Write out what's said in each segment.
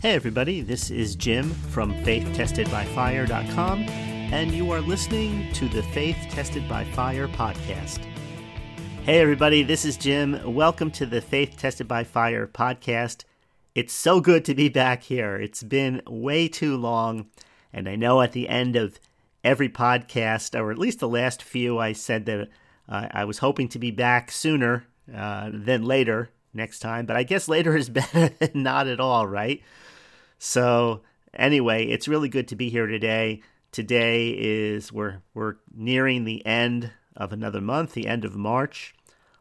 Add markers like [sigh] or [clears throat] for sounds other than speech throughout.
Hey, everybody, this is Jim from FaithTestedByFire.com, and you are listening to the Faith Tested by Fire podcast. Hey, everybody, this is Jim. Welcome to the Faith Tested by Fire podcast. It's so good to be back here. It's been way too long, and I know at the end of every podcast, or at least the last few, I said that uh, I was hoping to be back sooner uh, than later next time, but I guess later is [laughs] better than not at all, right? So anyway, it's really good to be here today. Today is we're we're nearing the end of another month, the end of March,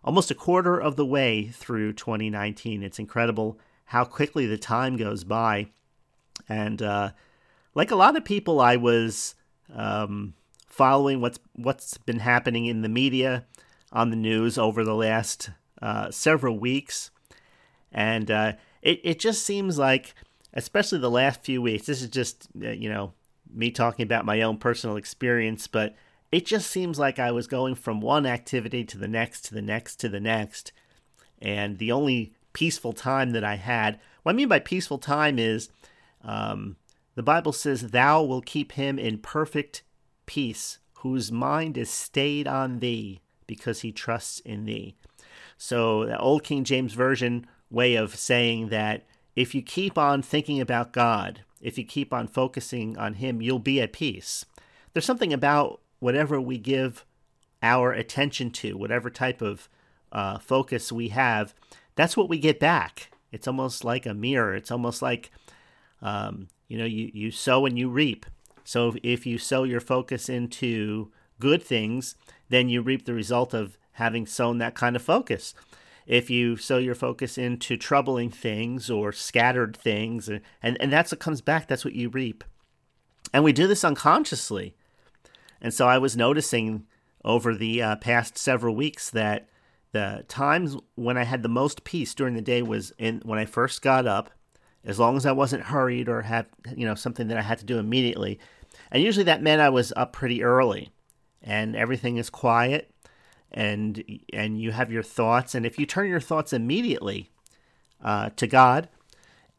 almost a quarter of the way through 2019. It's incredible how quickly the time goes by, and uh, like a lot of people, I was um, following what's what's been happening in the media, on the news over the last uh, several weeks, and uh, it it just seems like especially the last few weeks. This is just, uh, you know, me talking about my own personal experience, but it just seems like I was going from one activity to the next, to the next, to the next. And the only peaceful time that I had, what I mean by peaceful time is um, the Bible says, Thou will keep him in perfect peace, whose mind is stayed on thee, because he trusts in thee. So, the old King James Version way of saying that if you keep on thinking about God, if you keep on focusing on Him, you'll be at peace. There's something about whatever we give our attention to, whatever type of uh, focus we have, that's what we get back. It's almost like a mirror. It's almost like, um, you know, you, you sow and you reap. So if you sow your focus into good things, then you reap the result of having sown that kind of focus if you sow your focus into troubling things or scattered things, and, and, and that's what comes back, that's what you reap. And we do this unconsciously. And so I was noticing over the uh, past several weeks that the times when I had the most peace during the day was in when I first got up, as long as I wasn't hurried or had you know something that I had to do immediately. And usually that meant I was up pretty early and everything is quiet and and you have your thoughts and if you turn your thoughts immediately uh, to god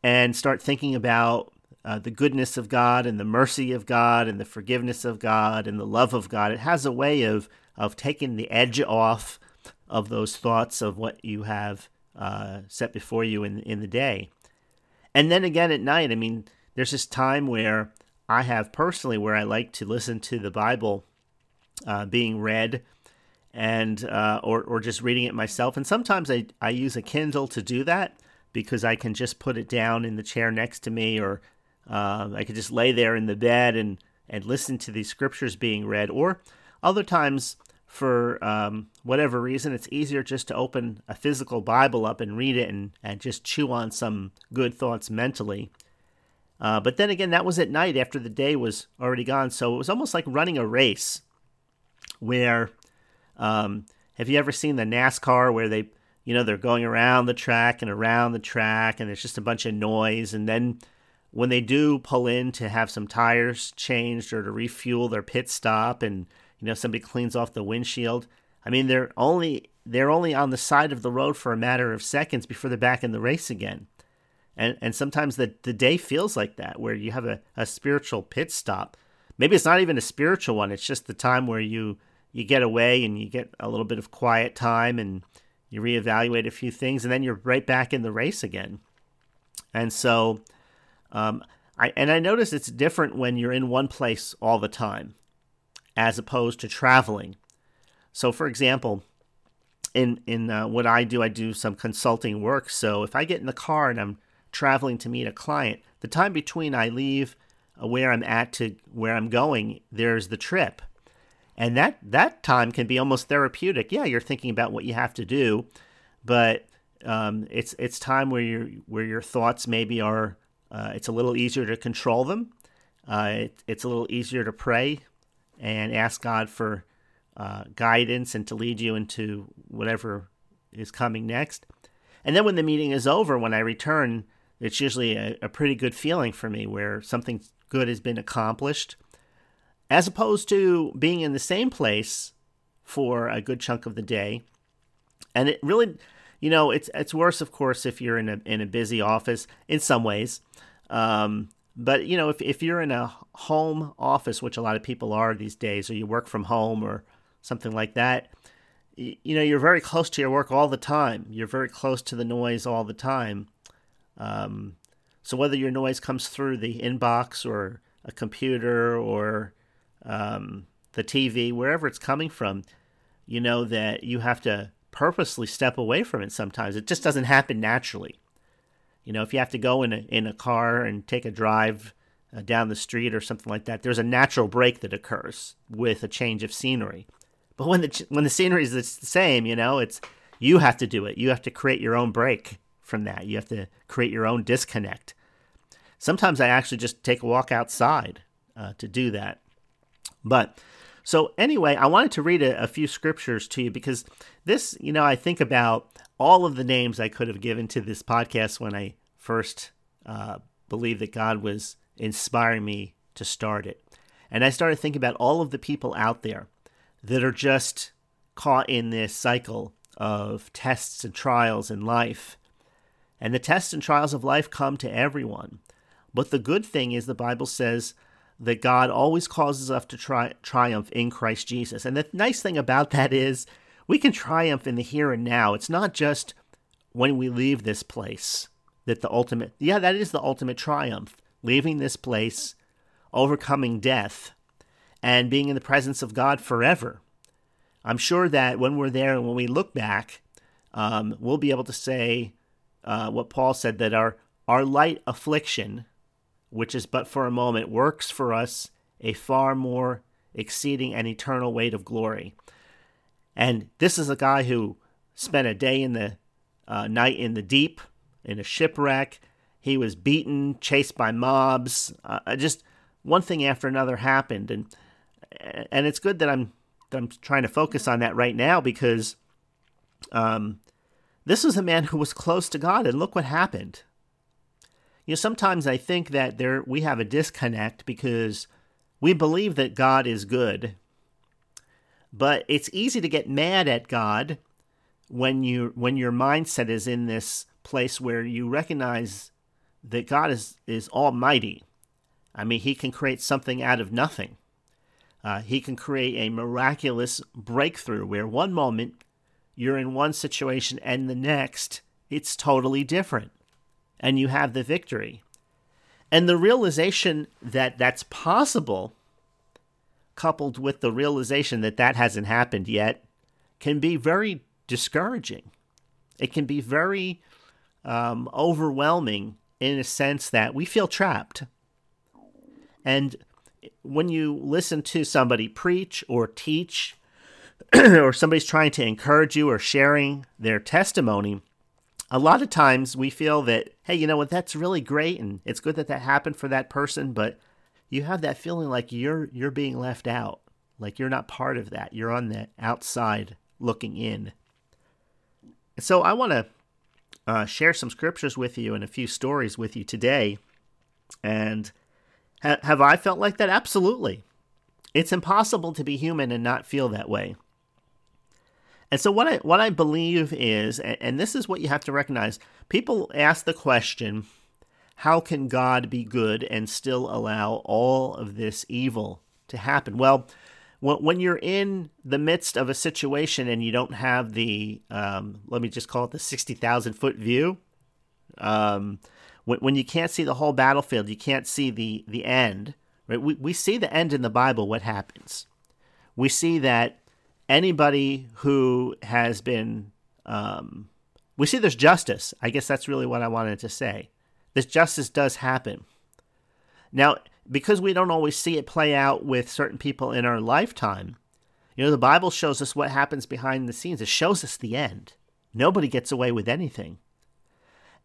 and start thinking about uh, the goodness of god and the mercy of god and the forgiveness of god and the love of god it has a way of of taking the edge off of those thoughts of what you have uh, set before you in in the day. And then again at night i mean there's this time where i have personally where i like to listen to the bible uh, being read and uh, or or just reading it myself. And sometimes I I use a Kindle to do that because I can just put it down in the chair next to me, or uh, I could just lay there in the bed and and listen to these scriptures being read. Or other times, for um, whatever reason, it's easier just to open a physical Bible up and read it and and just chew on some good thoughts mentally. Uh, but then again, that was at night after the day was already gone, so it was almost like running a race where um, have you ever seen the NASCAR where they, you know, they're going around the track and around the track and there's just a bunch of noise. And then when they do pull in to have some tires changed or to refuel their pit stop and, you know, somebody cleans off the windshield. I mean, they're only they're only on the side of the road for a matter of seconds before they're back in the race again. And and sometimes the, the day feels like that, where you have a, a spiritual pit stop. Maybe it's not even a spiritual one, it's just the time where you you get away and you get a little bit of quiet time and you reevaluate a few things and then you're right back in the race again. And so, um, I and I notice it's different when you're in one place all the time, as opposed to traveling. So, for example, in in uh, what I do, I do some consulting work. So, if I get in the car and I'm traveling to meet a client, the time between I leave uh, where I'm at to where I'm going, there's the trip and that that time can be almost therapeutic. Yeah, you're thinking about what you have to do, but um, it's it's time where your where your thoughts maybe are. Uh, it's a little easier to control them. Uh, it, it's a little easier to pray and ask God for uh, guidance and to lead you into whatever is coming next. And then when the meeting is over, when I return, it's usually a, a pretty good feeling for me where something good has been accomplished as opposed to being in the same place for a good chunk of the day. And it really, you know, it's it's worse, of course, if you're in a in a busy office in some ways. Um, but you know, if if you're in a home office, which a lot of people are these days, or you work from home or something like that, you, you know, you're very close to your work all the time. You're very close to the noise all the time. Um, so whether your noise comes through the inbox or a computer or um, the TV, wherever it's coming from, you know that you have to purposely step away from it sometimes. It just doesn't happen naturally. You know, if you have to go in a, in a car and take a drive uh, down the street or something like that, there's a natural break that occurs with a change of scenery. But when the when the scenery is the same, you know, it's you have to do it. You have to create your own break from that. You have to create your own disconnect. Sometimes I actually just take a walk outside uh, to do that. But so anyway, I wanted to read a, a, few scriptures to you because this, you know, I think about all of the names I could have given to this podcast when I first uh, believed that God was inspiring me to start it. And I started thinking about all of the people out there that are just caught in this cycle of tests and trials in life. And the tests and trials of life come to everyone. But the good thing is, the Bible says that God always causes us to tri- triumph in Christ Jesus. And the nice thing about that is we can triumph in the here and now. It's not just when we leave this place that the ultimate, yeah, that is the ultimate triumph. Leaving this place, overcoming death, and being in the presence of God forever. I'm sure that when we're there and when we look back, um, we'll be able to say uh, what Paul said that our, our light affliction which is but for a moment, works for us a far more exceeding and eternal weight of glory. And this is a guy who spent a day in the uh, night in the deep, in a shipwreck. He was beaten, chased by mobs. Uh, just one thing after another happened, and and it's good that I'm that I'm trying to focus on that right now because um, this was a man who was close to God, and look what happened you know, sometimes I think that there we have a disconnect because we believe that God is good, but it's easy to get mad at God when you when your mindset is in this place where you recognize that God is is almighty. I mean, He can create something out of nothing. Uh, he can create a miraculous breakthrough where one moment you're in one situation and the next it's totally different and you have the victory. And the realization that that's possible, coupled with the realization that that hasn't happened yet, can be very discouraging. It can be very um, overwhelming in a sense that we feel trapped. And when you listen to somebody preach or teach, [clears throat] or somebody's trying to encourage you or sharing their testimony, a lot of times we feel that, hey, you know what, that's really great and it's good that that happened for that person, but you have that feeling like you're you're being left out, like you're not part of that. You're on the outside looking in. So I want to uh, share some scriptures with you and a few stories with you today. And ha- have I felt like that? Absolutely. It's impossible to be human and not feel that way. And so what I what I believe is, and this is what you have to recognize, people ask the question, how can God be good and still allow all of this evil to happen? Well, when you're in the midst of a situation and you don't have the, um, let me just call it the 60,000 foot view, um, when, when you can't see the whole battlefield, you can't see the, the end, right? We, we see the end in the Bible, what happens. We see that anybody who has been um, we see there's justice. I guess that's really what I wanted to say. This justice does happen. Now, because we don't always see it play out with certain people in our lifetime, you know, the Bible shows us what happens behind the scenes. It shows us the end. Nobody gets away with anything.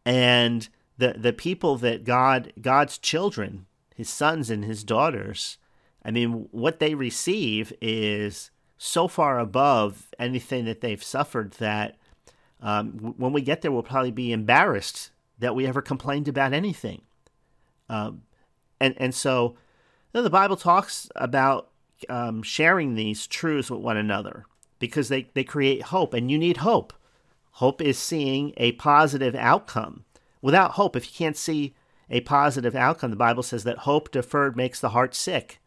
And the the people that God God's children, his sons and his daughters, I mean, what they receive is so far above anything that they've suffered that um, when we get there, we'll probably be embarrassed that we ever complained about anything. Um, and and so you know, the Bible talks about um, sharing these truths with one another because they, they create hope, and you need hope. Hope is seeing a positive outcome. Without hope, if you can't see a positive outcome. The Bible says that hope deferred makes the heart sick.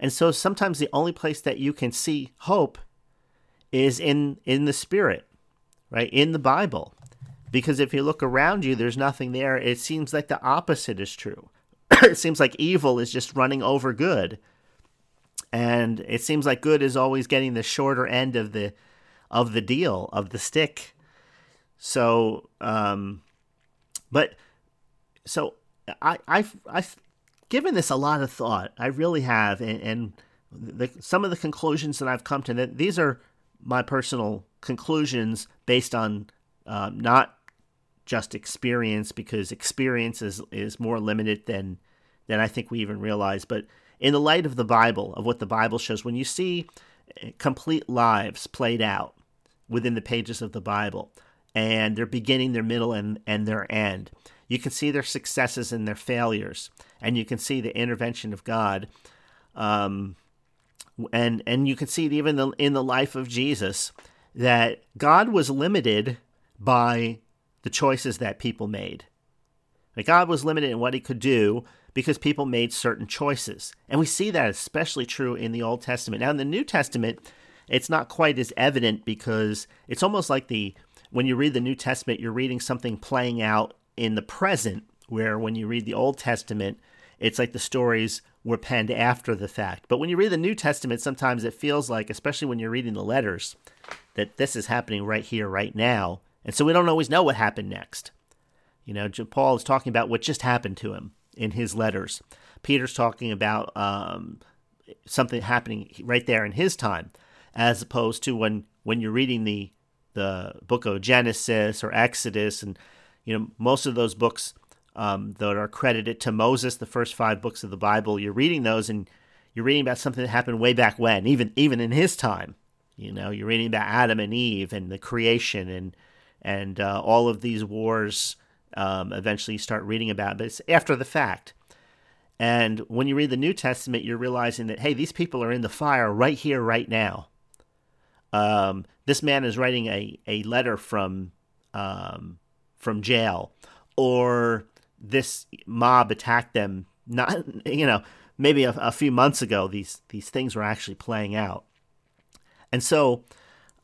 And so sometimes the only place that you can see hope is in in the spirit, right? In the Bible. Because if you look around you, there's nothing there. It seems like the opposite is true. [clears throat] it seems like evil is just running over good. And it seems like good is always getting the shorter end of the of the deal, of the stick. So um but so I I've I've given this a lot of thought. I really have and, and the, some of the conclusions that I've come to that these are my personal conclusions based on uh, not just experience because experience is, is more limited than than I think we even realize. But in the light of the Bible, of what the Bible shows, when you see eh, complete lives played out within the pages of the Bible, and their beginning, their middle, and, and their end, you can see their successes and their failures, and you can see the intervention of God. Um, and and you can see it even in the life of Jesus that God was limited by the choices that people made. Like God was limited in what he could do because people made certain choices. And we see that especially true in the Old Testament. Now in the New Testament, it's not quite as evident because it's almost like the when you read the New Testament, you're reading something playing out in the present, where when you read the Old Testament, it's like the stories were penned after the fact. But when you read the New Testament, sometimes it feels like, especially when you're reading the letters, that this is happening right here, right now. And so we don't always know what happened next. You know, Paul is talking about what just happened to him in his letters. Peter's talking about um, something happening right there in his time, as opposed to when when you're reading the the book of Genesis or Exodus, and you know most of those books um, that are credited to Moses, the first five books of the Bible. You're reading those, and you're reading about something that happened way back when, even even in his time. You know, you're reading about Adam and Eve and the creation and and uh, all of these wars. Um, eventually, you start reading about, but it's after the fact. And when you read the New Testament, you're realizing that hey, these people are in the fire right here, right now. Um, this man is writing a, a letter from um, from jail, or this mob attacked them not [laughs] you know maybe a, a, few months ago these these things were actually playing out. And so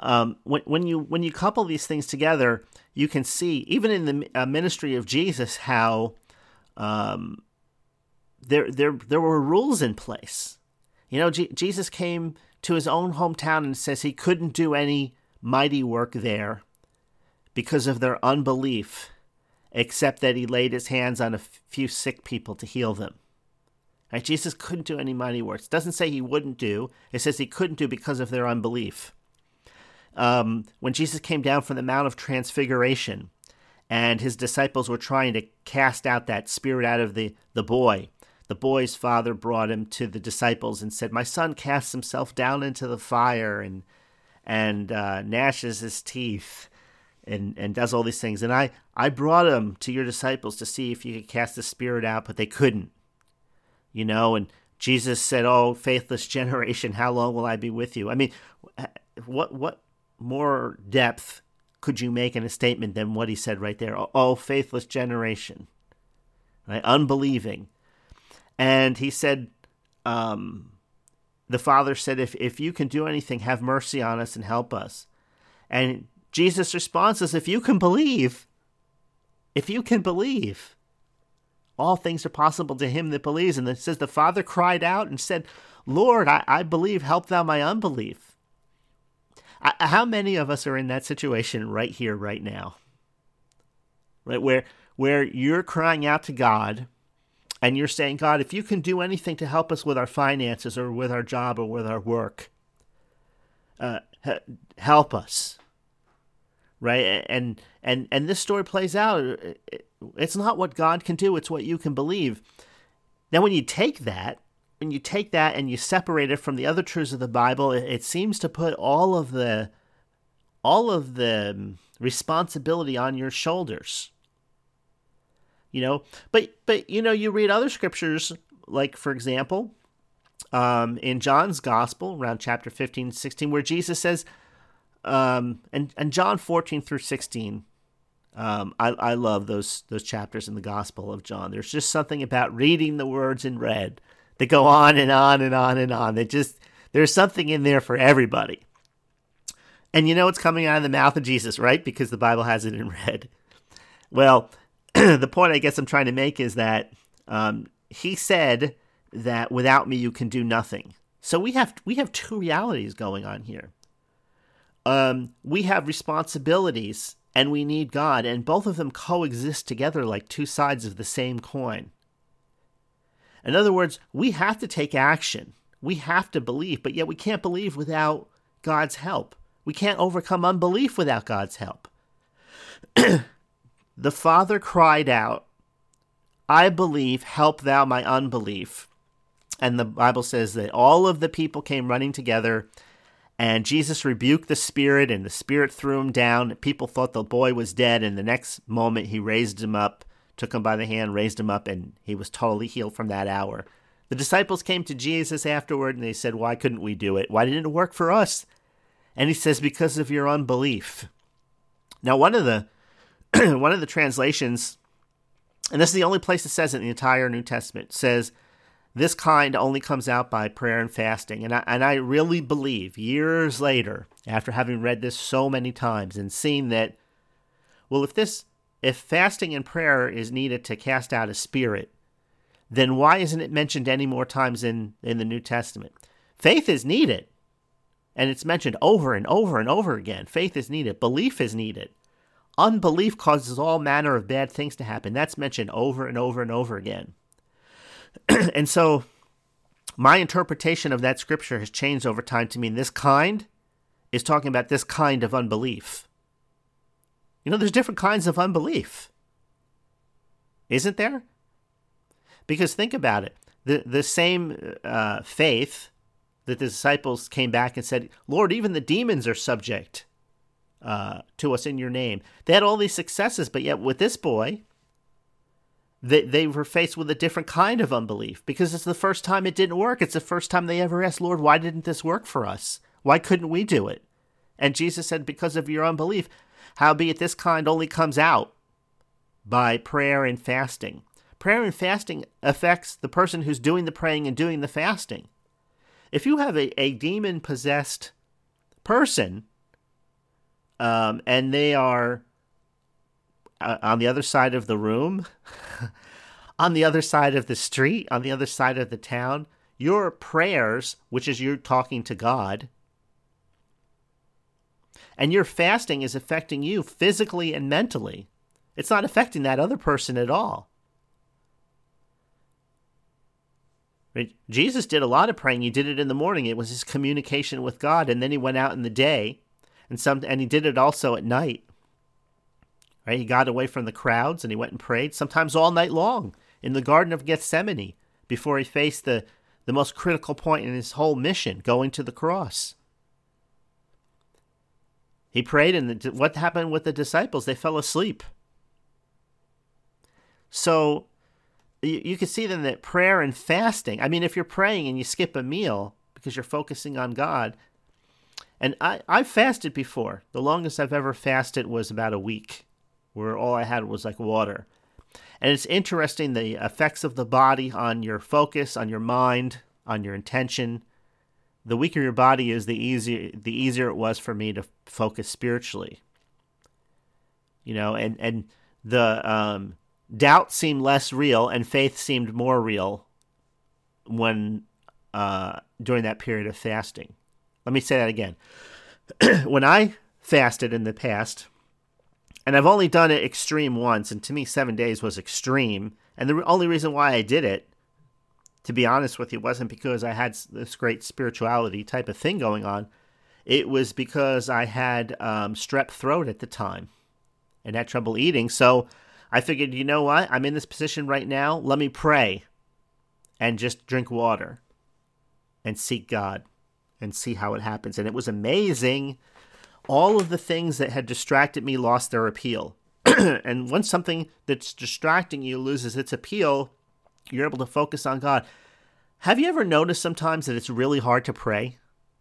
um, when, when you when you couple these things together you can see even in the uh, ministry of jesus how um, there there there were rules in place. You know G- jesus came to his own hometown and says he couldn't do any mighty work there because of their unbelief except that he laid his hands on a few sick people to heal them. Right? Jesus couldn't do any mighty works. Doesn't say he wouldn't do, it says he couldn't do because of their unbelief. Um, when Jesus came down from the Mount of Transfiguration and his disciples were trying to cast out that spirit out of the, the boy, the boy's father brought him to the disciples and said, My son casts himself down into the fire and, and uh, gnashes his teeth and and does all these things. And I I brought him to your disciples to see if you could cast the spirit out, but they couldn't. You know, and Jesus said, "Oh, faithless [laughs] generation, how long will I be with you?" I mean, what what more depth could you make in a statement than what he said right there? Oh, faithless generation, right? Unbelieving, and he said, um, the Father said, "If if you can do anything, have mercy on us and help us." And Jesus' response is if you can believe, if you can believe, all things are possible to him that believes. And it says the Father cried out and said, Lord, I, I believe, help thou my unbelief. I, how many of us are in that situation right here, right now? Right where where you're crying out to God and you're saying, God, if you can do anything to help us with our finances or with our job or with our work, uh, help us right? And and and this story plays out uh, uh, it's not what god can do it's what you can believe. Now when you take that when you take that and you separate it from the other truths of the bible it, it seems to put all of the all of the um, responsibility on your shoulders. You know but but you know you read other scriptures like for example um, in john's gospel around chapter 15 16 where jesus says um, and, and John 14 through 16, Um, I, I love those those chapters in the Gospel of John. There's just something about reading the words in red that go on and on and on and on. They just there's something in there for everybody. And you know it's coming out of the mouth of Jesus, right? Because the Bible has it in [laughs] red. Well, [clears throat] the point I guess I'm trying to make is that um, he said that without me you can do nothing. So we have we have two realities going on here. Um, we have responsibilities and we need God, and both of them coexist together like two sides of the same coin. In other words, we have to take action. We have to believe, but yet we can't believe without God's help. We can't overcome unbelief without God's help. [clears throat] the Father cried out, I believe, help thou my unbelief. And the Bible says that all of the people came running together, and Jesus rebuked the spirit, and the spirit threw him down. People thought the boy was dead, and the next moment he raised him up, took him by the hand, raised him up, and he was totally healed from that hour. The disciples came to Jesus afterward, and they said, Why couldn't we do it? Why didn't it work for us? And he says, Because of your unbelief. Now, one of the [clears throat] one of the translations, and this is the only place it says it in the entire New Testament, says this kind only comes out by prayer and fasting. And I, and I really believe years later, after having read this so many times and seeing that, well, if this, if fasting and prayer is needed to cast out a spirit, then why isn't it mentioned any more times in, in the New Testament? Faith is needed. And it's mentioned over and over and over again. Faith is needed. Belief is needed. Unbelief causes all manner of bad things to happen. That's mentioned over and over and over again. [clears throat] and so my interpretation of that scripture has changed over time to mean this kind is talking about this kind of unbelief. You know, there's different kinds of unbelief. Isn't there? Because think about it. The, the same uh, faith that the disciples came back and said, Lord, even the demons are subject uh, to us in your name. They had all these successes, but yet with this boy, they, they were faced with a different kind of unbelief because it's the first time it didn't work. It's the first time they ever asked, Lord, why didn't this work for us? Why couldn't we do it? And Jesus said, Because of your unbelief. Howbeit, this kind only comes out by prayer and fasting. Prayer and fasting affects the person who's doing the praying and doing the fasting. If you have a, a demon possessed person um, and they are uh, on the other side of the room, [laughs] on the other side of the street, on the other side of the town, your prayers, which is you talking to God, and your fasting is affecting you physically and mentally. It's not affecting that other person at all. Jesus did a lot of praying. He did it in the morning. It was his communication with God, and then he went out in the day, and some, and he did it also at night. Right? He got away from the crowds and he went and prayed, sometimes all night long, in the Garden of Gethsemane, before he faced the the most critical point in his whole mission, going to the cross. He prayed, and the, what happened with the disciples? They fell asleep. So you, you can see then that prayer and fasting. I mean, if you're praying and you skip a meal because you're focusing on God, and I I've fasted before. The longest I've ever fasted was about a week, where all I had was like water. And it's interesting the effects of the body on your focus, on your mind, on your intention. The weaker your body is, the easier the easier it was for me to focus spiritually. You know, and and the um, doubt seemed less real, and faith seemed more real when uh, during that period of fasting. Let me say that again. [clears throat] when I fasted in the past, and I've only done it extreme once, and to me, seven days was extreme. And the only reason why I did it, to be honest with you, wasn't because I had this great spirituality type of thing going on. It was because I had um, strep throat at the time and had trouble eating. So I figured, you know what? I'm in this position right now. Let me pray and just drink water and seek God and see how it happens. And it was amazing all of the things that had distracted me lost their appeal. [clears throat] and once something that's distracting you loses its appeal, you're able to focus on God. Have you ever noticed sometimes that it's really hard to pray?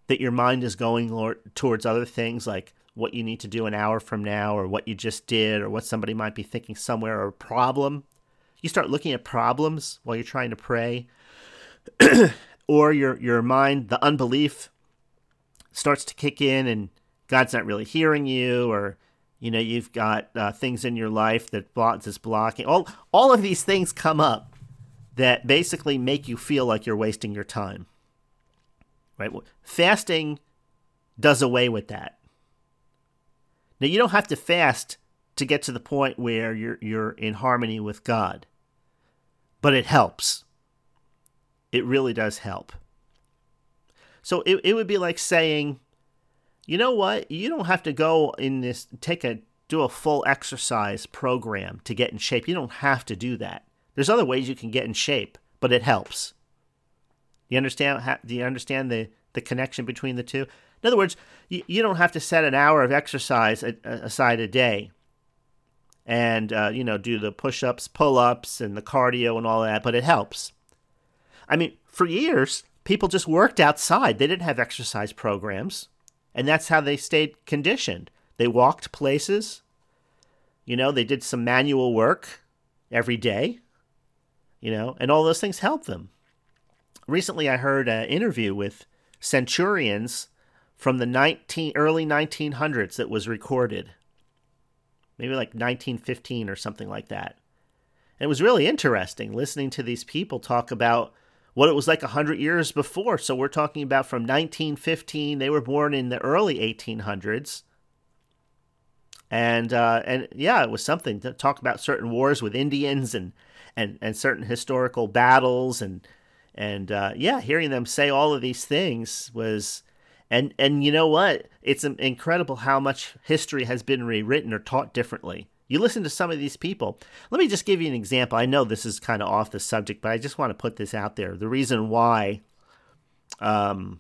that your mind is going towards other things like what you need to do an hour from now or what you just did or what somebody might be thinking somewhere or a problem. You start looking at problems while you're trying to pray. [clears throat] or your your mind, the unbelief starts to kick in and God's not really hearing you or you know you've got uh, things in your life that block is blocking all all of these things come up that basically make you feel like you're wasting your time. Right? Fasting does away with that. Now you don't have to fast to get to the point where you're you're in harmony with God but it helps. It really does help. So it, it would be like saying you know what? You don't have to go in this take a do a full exercise program to get in shape. You don't have to do that. There's other ways you can get in shape, but it helps. You understand? Do you understand the the connection between the two? In other words, you, you don't have to set an hour of exercise aside a day, and uh, you know do the push-ups, pull-ups, and the cardio and all that. But it helps. I mean, for years, people just worked outside. They didn't have exercise programs. And that's how they stayed conditioned. They walked places. You know, they did some manual work every day. You know, and all those things help them. Recently, I heard an interview with centurions from the 19, early 1900s that was recorded. Maybe like 1915 or something like that. And it was really interesting listening to these people talk about what it was like 100 years before. So we're talking about from 1915. They were born in the early 1800s. And uh, and yeah, it was something to talk about certain wars with Indians and and, and certain historical battles and and uh, yeah, hearing them say all of these things was and and you know what? It's incredible how much history has been rewritten or taught differently. You listen to some of these people. Let me just give you an example. I know this is kind of off the subject, but I just want to put this out there. The reason why um,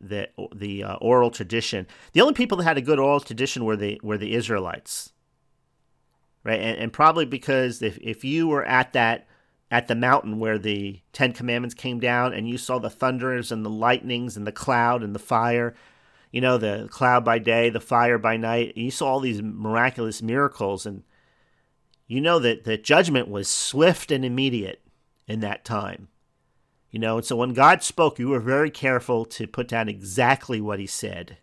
the the uh, oral tradition, the only people that had a good oral tradition were the were the Israelites, right? And, and probably because if if you were at that at the mountain where the Ten Commandments came down, and you saw the thunders and the lightnings and the cloud and the fire, you know, the cloud by day, the fire by night. You saw all these miraculous miracles, and you know that the judgment was swift and immediate in that time. You know, and so when God spoke, you were very careful to put down exactly what He said.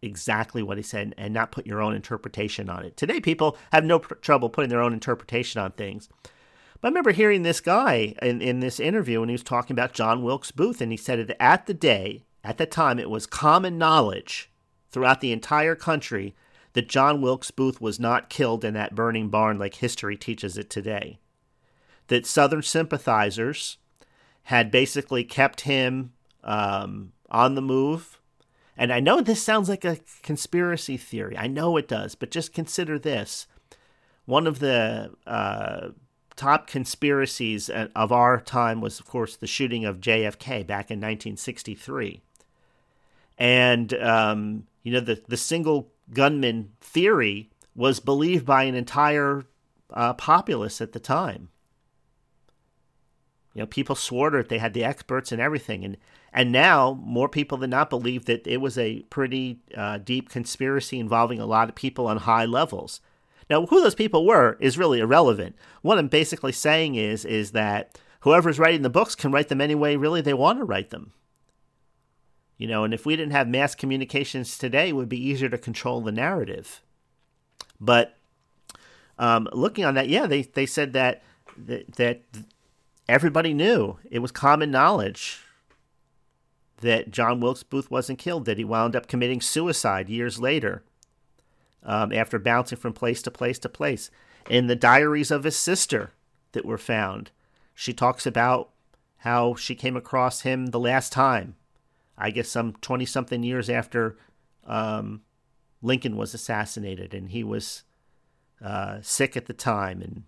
Exactly what He said, and not put your own interpretation on it. Today, people have no pr- trouble putting their own interpretation on things. But I remember hearing this guy in, in this interview when he was talking about John Wilkes Booth, and he said that at the day at the time, it was common knowledge throughout the entire country that John Wilkes Booth was not killed in that burning barn like history teaches it today. That Southern sympathizers had basically kept him um, on the move. And I know this sounds like a conspiracy theory. I know it does, but just consider this. One of the uh, top conspiracies of our time was, of course, the shooting of JFK back in 1963 and um, you know the the single gunman theory was believed by an entire uh, populace at the time. You know, people swore to it; they had the experts and everything, and and now more people than not believe that it was a pretty uh, deep conspiracy involving a lot of people on high levels. Now, who those people were is really irrelevant. What I'm basically saying is is that whoever's writing the books can write them any way really they want to write them. You know, and if we didn't have mass communications today, it would be easier to control the narrative. But um, looking on that, yeah, they, they said that, that that everybody knew it was common knowledge that John Wilkes Booth wasn't killed, that he wound up committing suicide years later um, after bouncing from place to place to place. In the diaries of his sister that were found, she talks about how she came across him the last time I guess some 20 something years after um, Lincoln was assassinated, and he was uh, sick at the time and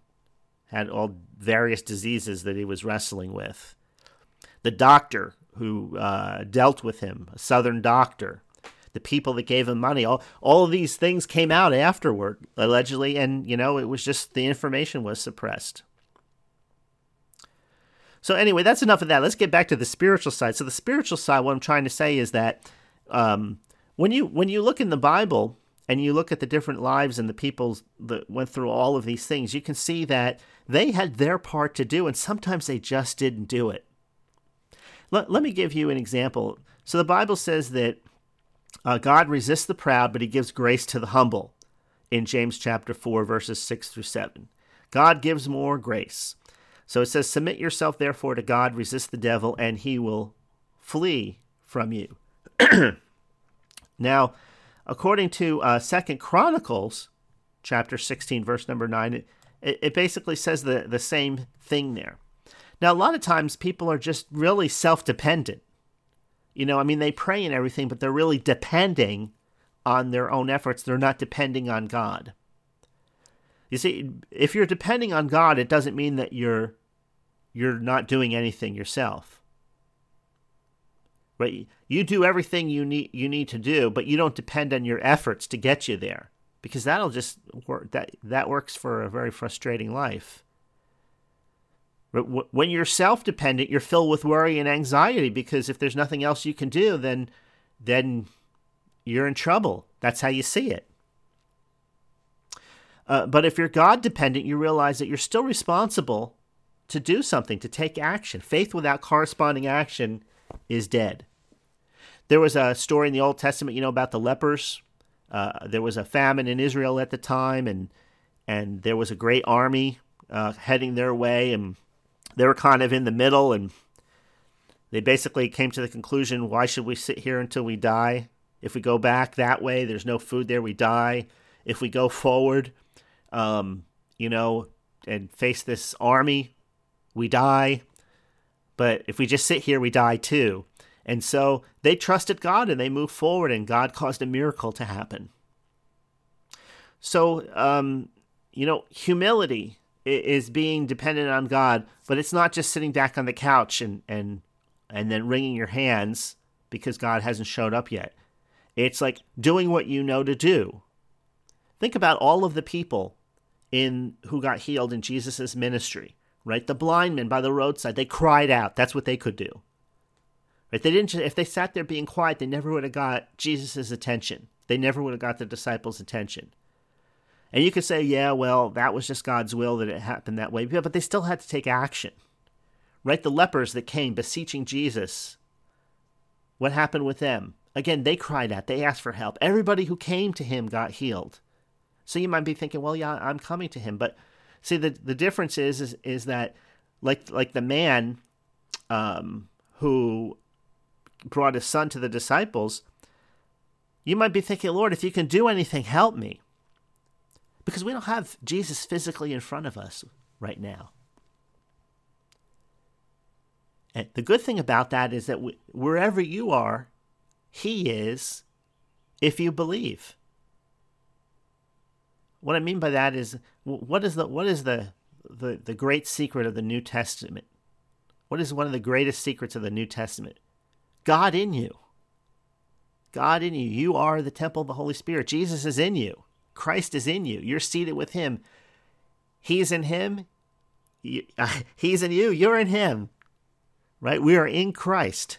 had all various diseases that he was wrestling with. The doctor who uh, dealt with him, a Southern doctor, the people that gave him money, all all of these things came out afterward, allegedly, and you know it was just the information was suppressed. So anyway, that's enough of that. Let's get back to the spiritual side. So the spiritual side, what I'm trying to say is that um, when you when you look in the Bible and you look at the different lives and the people that went through all of these things, you can see that they had their part to do, and sometimes they just didn't do it. Let, let me give you an example. So the Bible says that uh, God resists the proud, but he gives grace to the humble in James chapter 4, verses 6 through 7. God gives more grace. So it says, Submit yourself therefore to God, resist the devil, and he will flee from you. [clears throat] now, according to uh, Second Chronicles chapter 16, verse number 9, it, it basically says the, the same thing there. Now, a lot of times people are just really self dependent. You know, I mean, they pray and everything, but they're really depending on their own efforts. They're not depending on God. You see, if you're depending on God, it doesn't mean that you're you're not doing anything yourself. Right? You do everything you need you need to do, but you don't depend on your efforts to get you there because that'll just work that that works for a very frustrating life. When you're self-dependent, you're filled with worry and anxiety because if there's nothing else you can do, then then you're in trouble. That's how you see it. Uh, but if you're God dependent, you realize that you're still responsible to do something, to take action. Faith without corresponding action is dead. There was a story in the Old Testament, you know, about the lepers. Uh, there was a famine in Israel at the time, and and there was a great army uh, heading their way, and they were kind of in the middle, and they basically came to the conclusion: Why should we sit here until we die? If we go back that way, there's no food there, we die. If we go forward, um, you know, and face this army, we die. But if we just sit here, we die too. And so they trusted God and they moved forward, and God caused a miracle to happen. So, um, you know, humility is being dependent on God, but it's not just sitting back on the couch and and and then wringing your hands because God hasn't showed up yet. It's like doing what you know to do. Think about all of the people in who got healed in Jesus' ministry, right? The blind men by the roadside, they cried out. That's what they could do. Right? They didn't if they sat there being quiet, they never would have got Jesus' attention. They never would have got the disciples' attention. And you could say, yeah, well, that was just God's will that it happened that way. But they still had to take action. Right? The lepers that came beseeching Jesus, what happened with them? Again, they cried out, they asked for help. Everybody who came to him got healed. So you might be thinking, well, yeah, I'm coming to him. But see, the, the difference is, is, is that like, like the man um, who brought his son to the disciples, you might be thinking, Lord, if you can do anything, help me. Because we don't have Jesus physically in front of us right now. And the good thing about that is that wherever you are, he is if you believe. What I mean by that is what is the what is the the, the great secret of the New Testament? What is one of the greatest secrets of the New Testament? God in you. God in you. You are the temple of the Holy Spirit. Jesus is in you. Christ is in you. You're seated with him. He's in him. [laughs] He's in you. You're in him. Right? We are in Christ.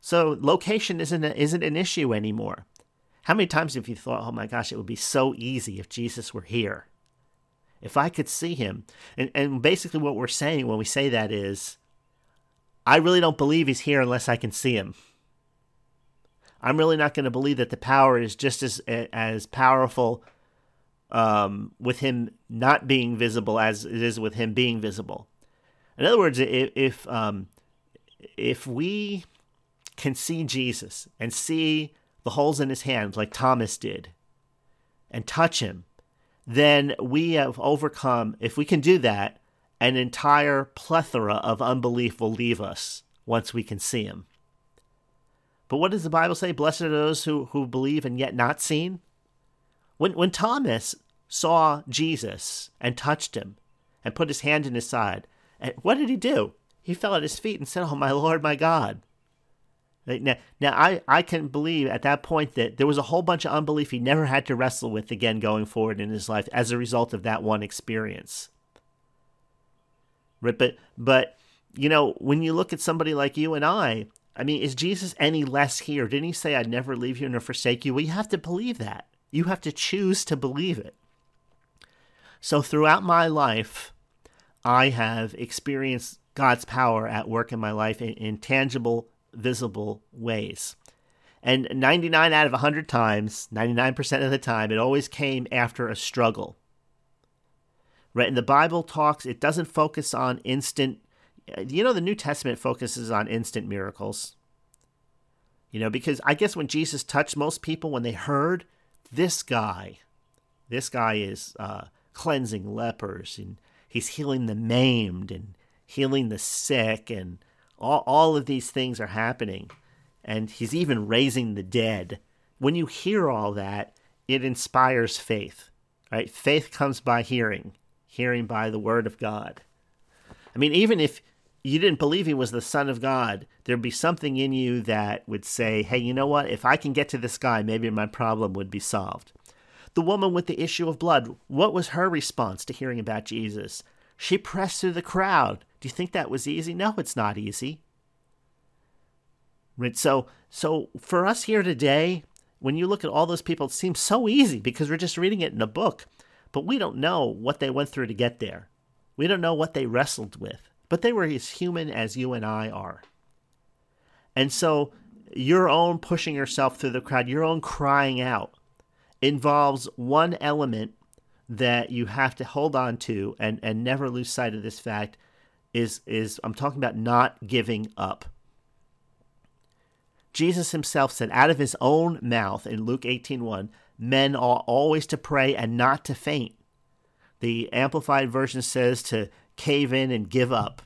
So location isn't a, isn't an issue anymore. How many times have you thought, "Oh my gosh, it would be so easy if Jesus were here. If I could see him." And and basically what we're saying when we say that is I really don't believe he's here unless I can see him. I'm really not going to believe that the power is just as as powerful um, with him not being visible as it is with him being visible. In other words, if if, um, if we can see Jesus and see the holes in his hands like Thomas did and touch him, then we have overcome, if we can do that, an entire plethora of unbelief will leave us once we can see him. But what does the Bible say? Blessed are those who, who believe and yet not seen. When, when Thomas saw Jesus and touched him and put his hand in his side, and what did he do? He fell at his feet and said, Oh, my Lord, my God. Now, now I, I can believe at that point that there was a whole bunch of unbelief he never had to wrestle with again going forward in his life as a result of that one experience. Right, but but you know, when you look at somebody like you and I, I mean, is Jesus any less here? Didn't he say, I'd never leave you nor forsake you? Well, you have to believe that. You have to choose to believe it. So throughout my life, I have experienced God's power at work in my life in, in tangible, visible ways. And 99 out of 100 times, 99% of the time, it always came after a struggle. Right? And the Bible talks, it doesn't focus on instant, you know, the New Testament focuses on instant miracles. You know, because I guess when Jesus touched most people, when they heard this guy, this guy is uh, cleansing lepers and he's healing the maimed and healing the sick and all, all of these things are happening and he's even raising the dead. When you hear all that it inspires faith right? Faith comes by hearing hearing by the word of god. I mean even if you didn't believe he was the son of god there'd be something in you that would say hey you know what? If i can get to this guy maybe my problem would be solved. The woman with the issue of blood what was her response to hearing about jesus? She pressed through the crowd do you think that was easy no it's not easy Right. So so for us here today, when you look at all those people, it seems so easy because we're just reading it in a book, but we don't know what they went through to get there. We don't know what they wrestled with, but they were as human as you and I are. And so your own pushing yourself through the crowd, your own crying out involves one element that you have to hold on to and, and never lose sight of this fact is is I'm talking about not giving up. Jesus himself said out of his own mouth in Luke 18:1, men are always to pray and not to faint. The amplified version says to cave in and give up.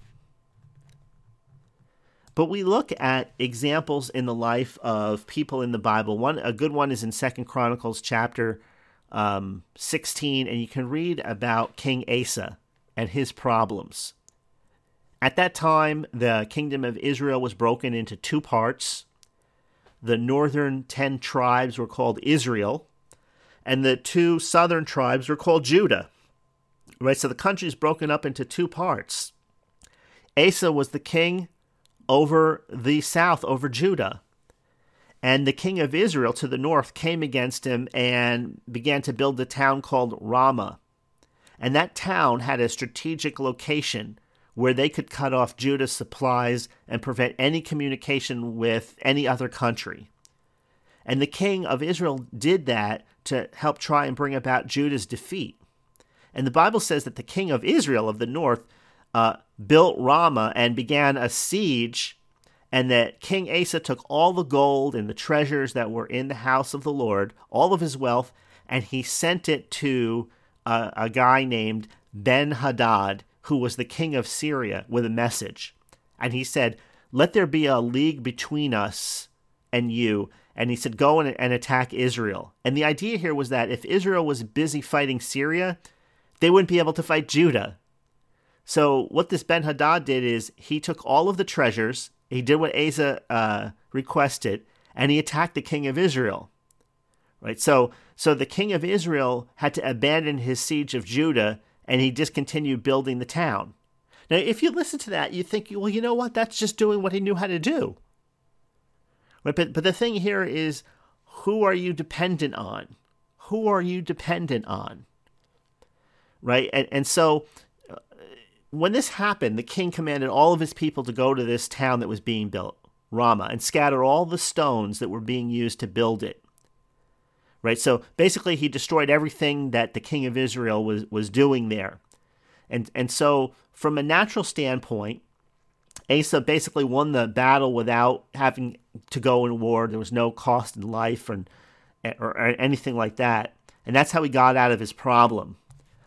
But we look at examples in the life of people in the Bible. One a good one is in Second Chronicles chapter um, 16, and you can read about King Asa and his problems. At that time, the kingdom of Israel was broken into two parts the northern 10 tribes were called Israel, and the two southern tribes were called Judah. Right? So the country is broken up into two parts. Asa was the king over the south, over Judah. And the king of Israel to the north came against him and began to build a town called Ramah. And that town had a strategic location where they could cut off Judah's supplies and prevent any communication with any other country. And the king of Israel did that to help try and bring about Judah's defeat. And the Bible says that the king of Israel of the north uh, built Ramah and began a siege, and that King Asa took all the gold and the treasures that were in the house of the Lord, all of his wealth, and he sent it to uh, a guy named Ben Hadad, who was the king of Syria, with a message. And he said, Let there be a league between us and you. And he said, Go and, and attack Israel. And the idea here was that if Israel was busy fighting Syria, they wouldn't be able to fight Judah. So what this Ben Hadad did is he took all of the treasures, he did what Asa uh, requested, and he attacked the king of Israel. Right. So so the king of Israel had to abandon his siege of Judah and he discontinued building the town. Now, if you listen to that, you think, well, you know what? That's just doing what he knew how to do. Right? But, but the thing here is, who are you dependent on? Who are you dependent on? Right? And, and so uh, when this happened, the king commanded all of his people to go to this town that was being built, Ramah, and scatter all the stones that were being used to build it right? So basically, he destroyed everything that the king of Israel was was doing there, and and so from a natural standpoint, Asa basically won the battle without having to go in war. There was no cost in life or, or, or anything like that, and that's how he got out of his problem.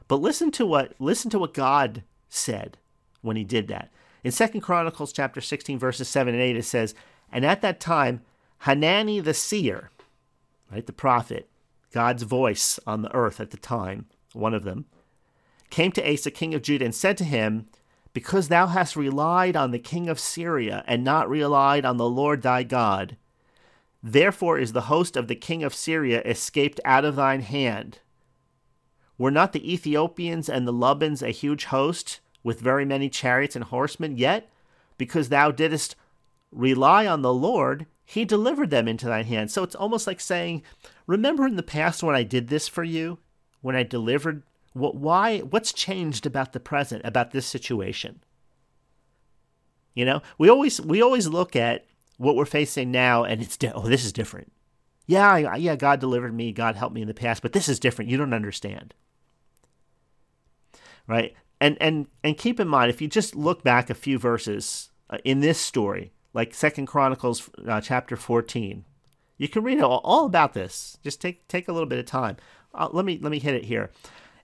But listen to what listen to what God said when he did that. In Second Chronicles chapter 16 verses 7 and 8 it says, "And at that time Hanani the seer, right? The prophet, God's voice on the earth at the time, one of them, came to Asa, king of Judah, and said to him, Because thou hast relied on the king of Syria, and not relied on the Lord thy God, therefore is the host of the king of Syria escaped out of thine hand. Were not the Ethiopians and the Lubims a huge host, with very many chariots and horsemen? Yet because thou didst rely on the Lord, he delivered them into thine hand. So it's almost like saying, Remember in the past when I did this for you? When I delivered what why what's changed about the present, about this situation? You know, we always we always look at what we're facing now and it's oh this is different. Yeah, yeah, God delivered me, God helped me in the past, but this is different. You don't understand. Right? And and and keep in mind if you just look back a few verses uh, in this story, like Second Chronicles uh, chapter 14, you can read all, all, about this. Just take take a little bit of time. Uh, let me let me hit it here.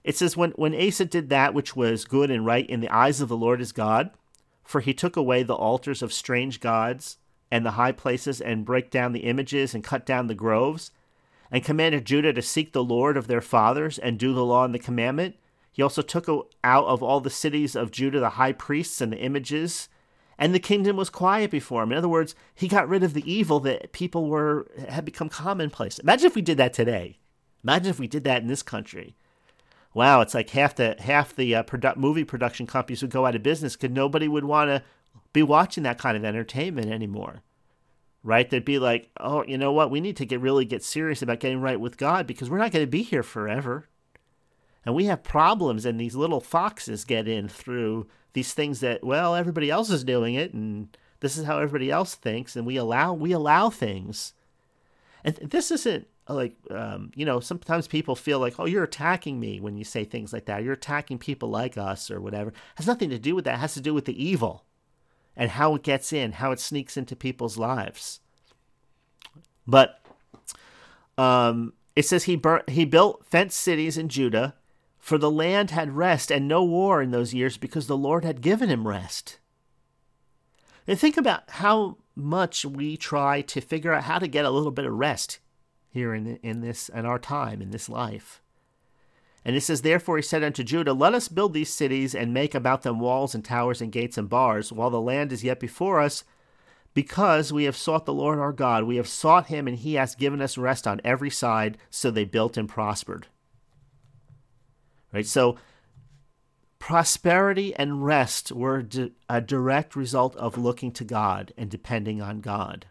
It says when when Asa did that which was good and right in the eyes of the Lord his God, for he took away the altars of strange gods and the high places and break down the images and cut down the groves, and commanded Judah to seek the Lord of their fathers and do the law and the commandment. He also took out of all the cities of Judah the high priests and the images, and the kingdom was quiet before him. In other words, he got rid of the evil that people were had become commonplace. Imagine if we did that today. Imagine if we did that in this country. Wow, it's like half the half the uh, produ- movie production companies would go out of business because nobody would want to be watching that kind of entertainment anymore. Right? They'd be like, oh, you know what? We need to get really get serious about getting right with God because we're not going to be here forever. And we have problems, and these little foxes get in through these things that, well, everybody else is doing it, and this is how everybody else thinks, and we allow we allow things. And this isn't like um, you know sometimes people feel like oh you're attacking me when you say things like that you're attacking people like us or whatever it has nothing to do with that it has to do with the evil and how it gets in, how it sneaks into people's lives. But um, it says he burnt, he built fenced cities in Judah, for the land had rest and no war in those years because the Lord had given him rest. And think about how much we try to figure out how to get a little bit of rest here in in this in our time in this life. And it says, Therefore he said unto Judah, Let us build these cities and make about them walls and towers and gates and bars, while the land is yet before us, because we have sought the Lord our God. We have sought him, and he has given us rest on every side. So they built and prospered. Right? So prosperity and rest were a direct result of looking to God and depending on God.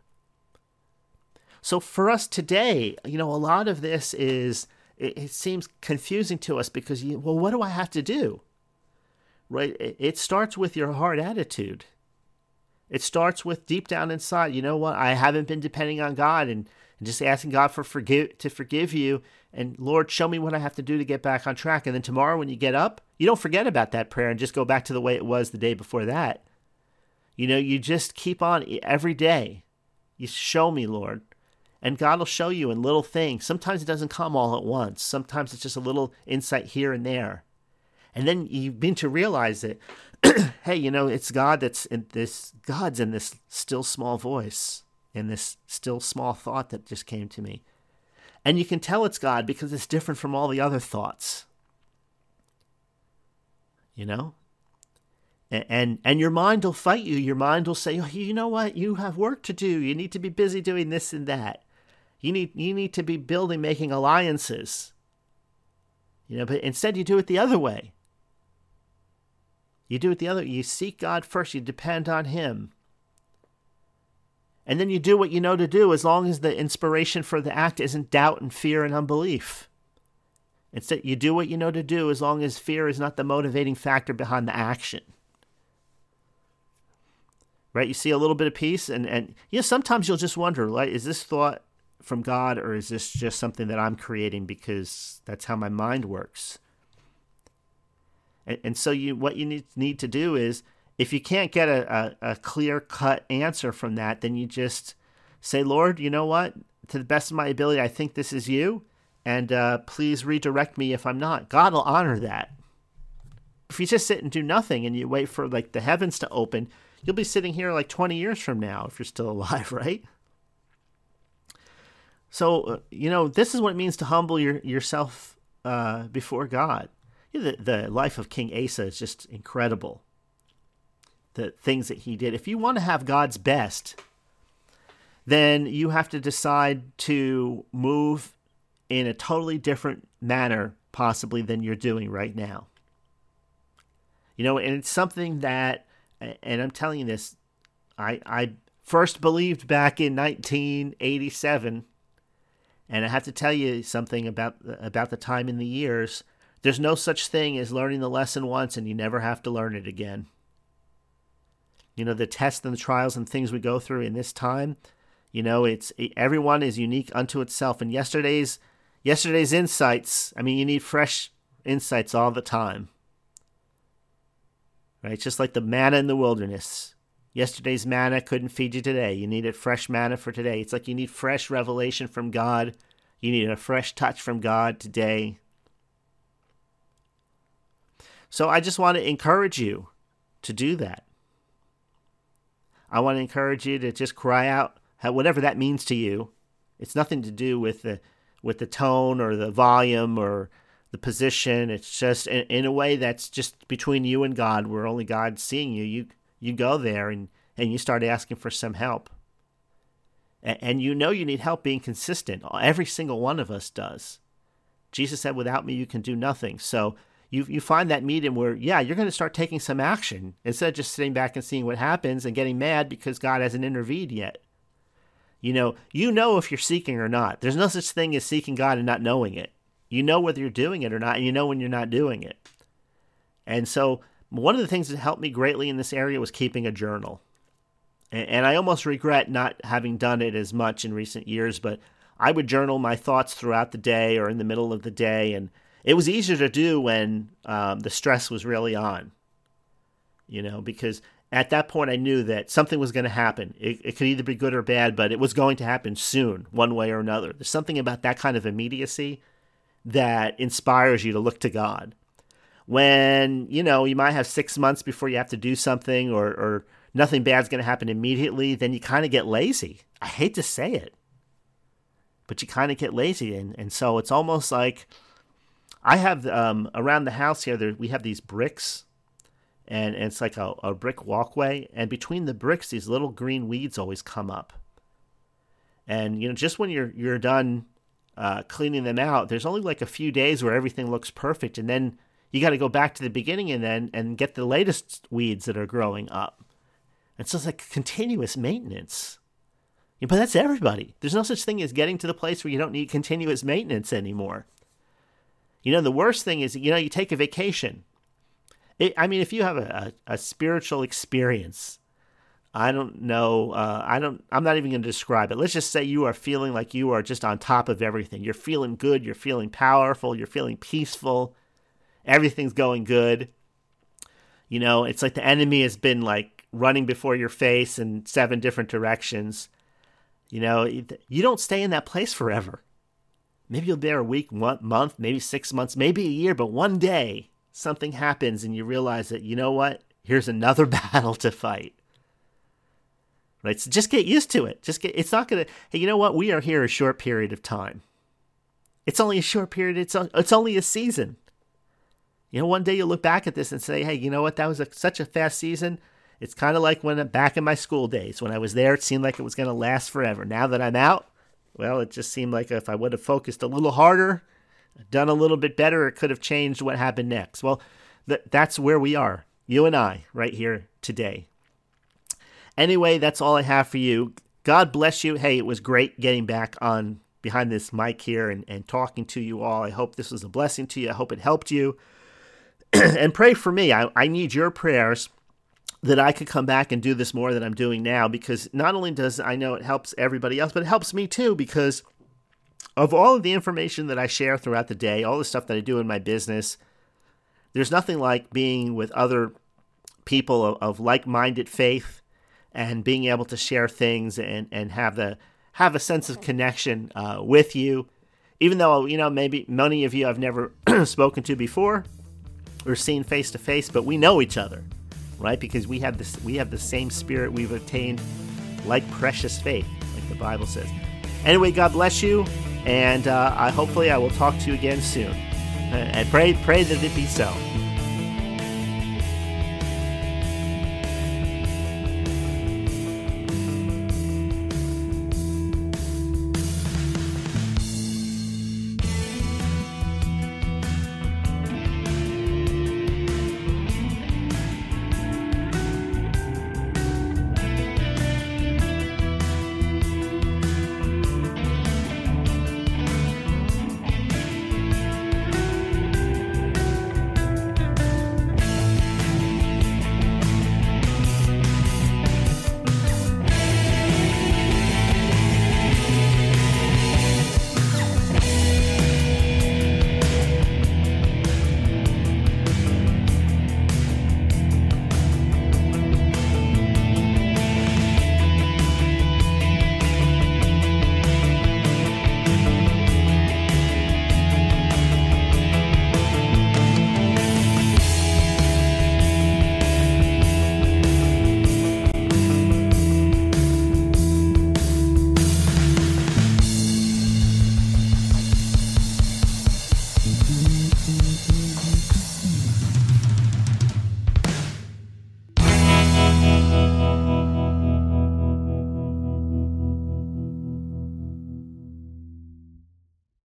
So for us today, you know, a lot of this is it, it seems confusing to us because you, well, what do I have to do? Right? It, it starts with your heart attitude. It starts with deep down inside, you know what? I haven't been depending on God and, and just asking God for forgive to forgive you. And Lord, show me what I have to do to get back on track. And then tomorrow when you get up, you don't forget about that prayer and just go back to the way it was the day before that. You know, you just keep on every day. You show me, Lord. And God will show you in little things. Sometimes it doesn't come all at once. Sometimes it's just a little insight here and there. And then you begin to realize that, [clears throat] hey, you know, it's God that's in this, God's in this still small voice, in this still small thought that just came to me. And you can tell it's God because it's different from all the other thoughts. You know? And, and and your mind will fight you. Your mind will say, oh, "You know what? You have work to do. You need to be busy doing this and that." You need you need to be building, making alliances. You know, but instead you do it the other way. You do it the other you seek God first, you depend on him. And then you do what you know to do as long as the inspiration for the act isn't doubt and fear and unbelief. Instead, you do what you know to do as long as fear is not the motivating factor behind the action. Right? You see a little bit of peace, and, and you know, sometimes you'll just wonder, like, is this thought from God, or is this just something that I'm creating because that's how my mind works? And, and so you, what you need, need to do is, if you can't get a, a, a clear cut answer from that, then you just say, Lord, you know what? To the best of my ability, I think this is you, and uh, please redirect me if I'm not. God will honor that. If you just sit and do nothing and you wait for like the heavens to open, you'll be sitting here like 20 years from now if you're still [laughs] alive, right? So, uh, you know, this is what it means to humble your, yourself uh, before God. The, the life of King Asa is just incredible. The things that he did. If you want to have God's best, then you have to decide to move in a totally different manner, possibly, than you're doing right now. You know, and it's something that, and I'm telling you this, I, I first believed back in 1987, and I have to tell you something about about the time in the years. There's no such thing as learning the lesson once and you never have to learn it again. You know, the tests and the trials and things we go through in this time, you know, it's everyone is unique unto itself. And yesterday's yesterday's insights, I mean, you need fresh insights all the time. Right? It's just like the manna in the wilderness. Yesterday's manna couldn't feed you today. You needed fresh manna for today. It's like you need fresh revelation from God. You need a fresh touch from God today. So I just want to encourage you to do that. I want to encourage you to just cry out whatever that means to you. It's nothing to do with the with the tone or the volume or the position. It's just in, in a way that's just between you and God, where only God's seeing you. You you go there and, and you start asking for some help. And, and you know you need help being consistent. Every single one of us does. Jesus said, Without me, you can do nothing. So you, you find that medium where, yeah, you're going to start taking some action instead of just sitting back and seeing what happens and getting mad because God hasn't intervened yet. You know, you know if you're seeking or not. There's no such thing as seeking God and not knowing it. You know whether you're doing it or not, and you know when you're not doing it. And so one of the things that helped me greatly in this area was keeping a journal. And I almost regret not having done it as much in recent years, but I would journal my thoughts throughout the day or in the middle of the day. And it was easier to do when um, the stress was really on, you know, because at that point I knew that something was going to happen. It, it could either be good or bad, but it was going to happen soon, one way or another. There's something about that kind of immediacy that inspires you to look to God when you know you might have six months before you have to do something or, or nothing bad's going to happen immediately then you kind of get lazy i hate to say it but you kind of get lazy and, and so it's almost like i have um, around the house here there, we have these bricks and, and it's like a, a brick walkway and between the bricks these little green weeds always come up and you know just when you're you're done uh, cleaning them out there's only like a few days where everything looks perfect and then you got to go back to the beginning and then and get the latest weeds that are growing up. And so it's like continuous maintenance. Yeah, but that's everybody. There's no such thing as getting to the place where you don't need continuous maintenance anymore. You know, the worst thing is, you know, you take a vacation. It, I mean, if you have a, a, a spiritual experience, I don't know. Uh, I don't. I'm not even going to describe it. Let's just say you are feeling like you are just on top of everything. You're feeling good. You're feeling powerful. You're feeling peaceful everything's going good. You know, it's like the enemy has been like running before your face in seven different directions. You know, you don't stay in that place forever. Maybe you'll be there a week, one month, maybe six months, maybe a year, but one day something happens and you realize that, you know what? Here's another [laughs] battle to fight. Right? So just get used to it. Just get, it's not to, hey, you know what? We are here a short period of time. It's only a short period. It's, it's only a season. You know, one day you'll look back at this and say, hey, you know what? That was a, such a fast season. It's kind of like when back in my school days, when I was there, it seemed like it was going to last forever. Now that I'm out, well, it just seemed like if I would have focused a little harder, done a little bit better, it could have changed what happened next. Well, th- that's where we are, you and I, right here today. Anyway, that's all I have for you. God bless you. Hey, it was great getting back on behind this mic here and, and talking to you all. I hope this was a blessing to you. I hope it helped you. [clears throat] and pray for me. I, I need your prayers that I could come back and do this more than I'm doing now because not only does I know it helps everybody else, but it helps me too because of all of the information that I share throughout the day, all the stuff that I do in my business, there's nothing like being with other people of, of like-minded faith and being able to share things and, and have the have a sense of connection uh, with you. Even though you know maybe many of you I've never [clears throat] spoken to before, or seen face to face, but we know each other, right? Because we have this, we have the same spirit we've obtained, like precious faith, like the Bible says. Anyway, God bless you, and uh, I hopefully I will talk to you again soon. And pray, pray that it be so.